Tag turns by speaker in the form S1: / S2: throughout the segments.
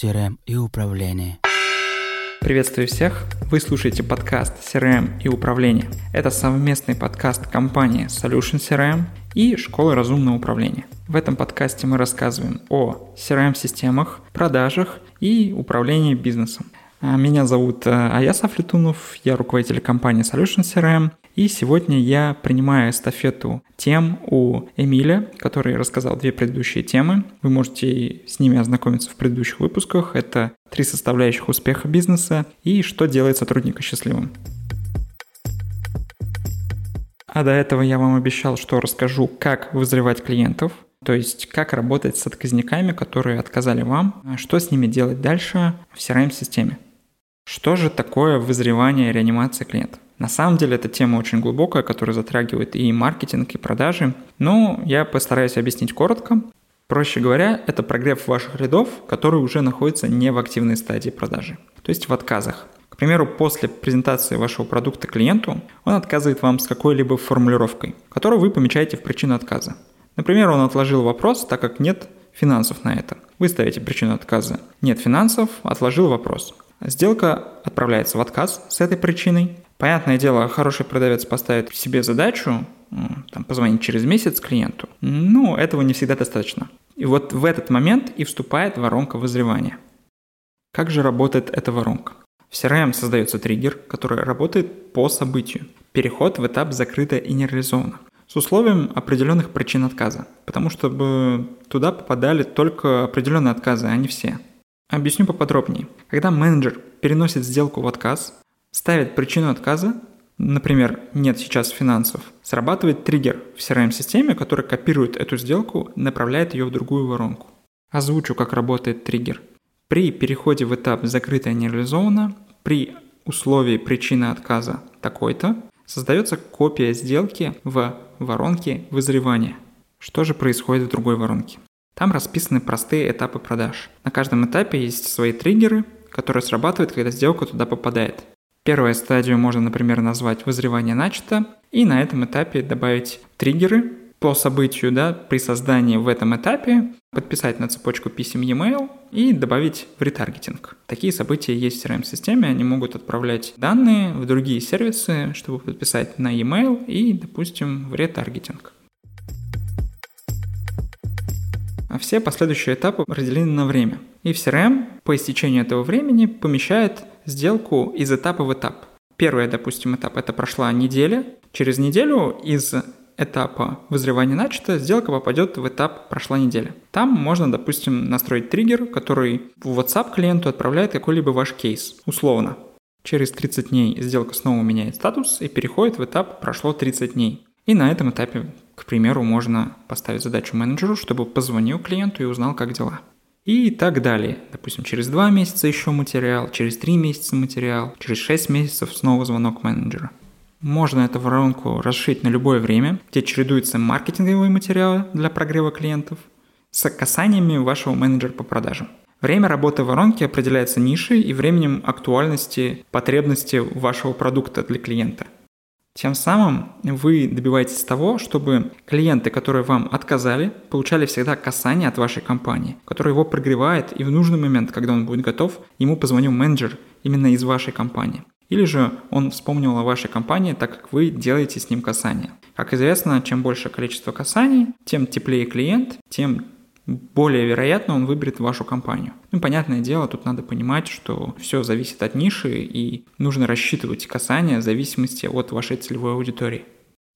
S1: CRM и управление.
S2: Приветствую всех! Вы слушаете подкаст CRM и управление. Это совместный подкаст компании Solution CRM и Школы разумного управления. В этом подкасте мы рассказываем о CRM-системах, продажах и управлении бизнесом. А, меня зовут э, Аяс Афлетунов, я руководитель компании Solution CRM, и сегодня я принимаю эстафету тем у Эмиля, который рассказал две предыдущие темы. Вы можете с ними ознакомиться в предыдущих выпусках. Это три составляющих успеха бизнеса и что делает сотрудника счастливым. А до этого я вам обещал, что расскажу, как вызревать клиентов, то есть как работать с отказниками, которые отказали вам, что с ними делать дальше в CRM-системе. Что же такое вызревание и реанимация клиента? На самом деле эта тема очень глубокая, которая затрагивает и маркетинг, и продажи. Но я постараюсь объяснить коротко. Проще говоря, это прогрев ваших рядов, которые уже находятся не в активной стадии продажи, то есть в отказах. К примеру, после презентации вашего продукта клиенту он отказывает вам с какой-либо формулировкой, которую вы помечаете в причину отказа. Например, он отложил вопрос, так как нет финансов на это. Вы ставите причину отказа. Нет финансов, отложил вопрос. Сделка отправляется в отказ с этой причиной. Понятное дело, хороший продавец поставит себе задачу там, позвонить через месяц клиенту, но этого не всегда достаточно. И вот в этот момент и вступает воронка вызревания. Как же работает эта воронка? В CRM создается триггер, который работает по событию. Переход в этап закрыто и не реализовано. С условием определенных причин отказа. Потому что туда попадали только определенные отказы, а не все. Объясню поподробнее. Когда менеджер переносит сделку в отказ, ставит причину отказа, например, нет сейчас финансов, срабатывает триггер в CRM-системе, который копирует эту сделку направляет ее в другую воронку. Озвучу, как работает триггер. При переходе в этап «закрытое не реализовано», при условии причины отказа такой-то, создается копия сделки в воронке вызревания. Что же происходит в другой воронке? Там расписаны простые этапы продаж. На каждом этапе есть свои триггеры, которые срабатывают, когда сделка туда попадает. Первую стадию можно, например, назвать «вызревание начато», и на этом этапе добавить триггеры по событию, да, при создании в этом этапе, подписать на цепочку писем e-mail и добавить в ретаргетинг. Такие события есть в CRM-системе, они могут отправлять данные в другие сервисы, чтобы подписать на e-mail и, допустим, в ретаргетинг. А все последующие этапы разделены на время. И в CRM по истечению этого времени помещает сделку из этапа в этап. Первый, допустим, этап – это прошла неделя. Через неделю из этапа вызревания начато, сделка попадет в этап «прошла неделя». Там можно, допустим, настроить триггер, который в WhatsApp клиенту отправляет какой-либо ваш кейс, условно. Через 30 дней сделка снова меняет статус и переходит в этап «прошло 30 дней». И на этом этапе к примеру, можно поставить задачу менеджеру, чтобы позвонил клиенту и узнал, как дела. И так далее. Допустим, через 2 месяца еще материал, через 3 месяца материал, через 6 месяцев снова звонок менеджера. Можно эту воронку расширить на любое время, где чередуются маркетинговые материалы для прогрева клиентов с касаниями вашего менеджера по продажам. Время работы воронки определяется нишей и временем актуальности потребности вашего продукта для клиента – тем самым вы добиваетесь того, чтобы клиенты, которые вам отказали, получали всегда касание от вашей компании, которое его прогревает, и в нужный момент, когда он будет готов, ему позвонил менеджер именно из вашей компании. Или же он вспомнил о вашей компании, так как вы делаете с ним касание. Как известно, чем больше количество касаний, тем теплее клиент, тем более вероятно он выберет вашу компанию. Ну, понятное дело, тут надо понимать, что все зависит от ниши и нужно рассчитывать касания в зависимости от вашей целевой аудитории.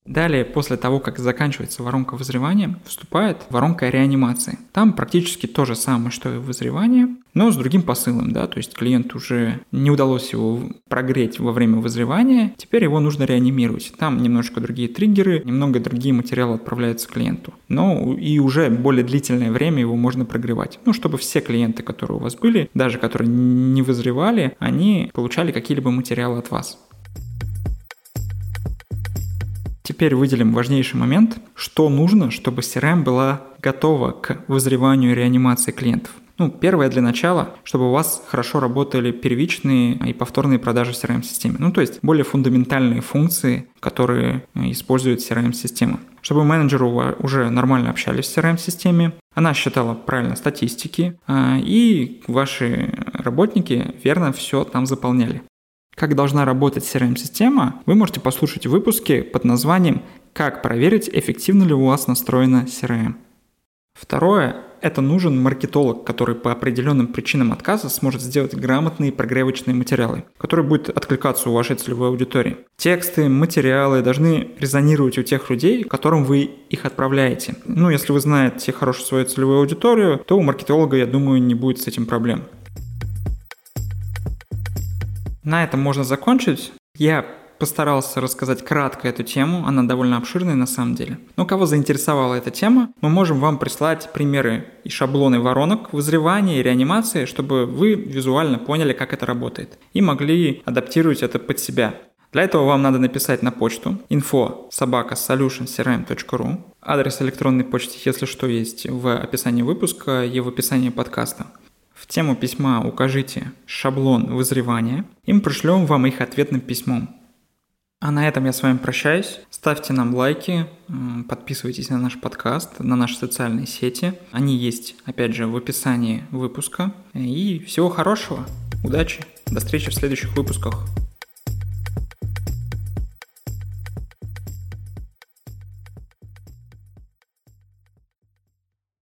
S2: Далее, после того, как заканчивается воронка вызревания, вступает воронка реанимации. Там практически то же самое, что и вызревание, но с другим посылом, да, то есть клиент уже не удалось его прогреть во время вызревания, теперь его нужно реанимировать. Там немножко другие триггеры, немного другие материалы отправляются клиенту. Но и уже более длительное время его можно прогревать. Ну, чтобы все клиенты, которые у вас были, даже которые не вызревали, они получали какие-либо материалы от вас. Теперь выделим важнейший момент, что нужно, чтобы CRM была готова к вызреванию и реанимации клиентов. Ну, первое для начала, чтобы у вас хорошо работали первичные и повторные продажи CRM-системе. Ну, то есть более фундаментальные функции, которые использует CRM-система. чтобы менеджеры уже нормально общались в CRM-системе, она считала правильно статистики, а, и ваши работники верно все там заполняли. Как должна работать CRM-система, вы можете послушать выпуски под названием «Как проверить, эффективно ли у вас настроена CRM». Второе – это нужен маркетолог, который по определенным причинам отказа сможет сделать грамотные прогревочные материалы, которые будут откликаться у вашей целевой аудитории. Тексты, материалы должны резонировать у тех людей, которым вы их отправляете. Ну, если вы знаете хорошую свою целевую аудиторию, то у маркетолога, я думаю, не будет с этим проблем. На этом можно закончить. Я постарался рассказать кратко эту тему, она довольно обширная на самом деле. Но кого заинтересовала эта тема, мы можем вам прислать примеры и шаблоны воронок, вызревания и реанимации, чтобы вы визуально поняли, как это работает, и могли адаптировать это под себя. Для этого вам надо написать на почту info собака solutioncrm.ru Адрес электронной почты, если что, есть в описании выпуска и в описании подкаста. В тему письма укажите шаблон вызревания, и мы пришлем вам их ответным письмом. А на этом я с вами прощаюсь. Ставьте нам лайки, подписывайтесь на наш подкаст, на наши социальные сети. Они есть, опять же, в описании выпуска. И всего хорошего, удачи, до встречи в следующих выпусках.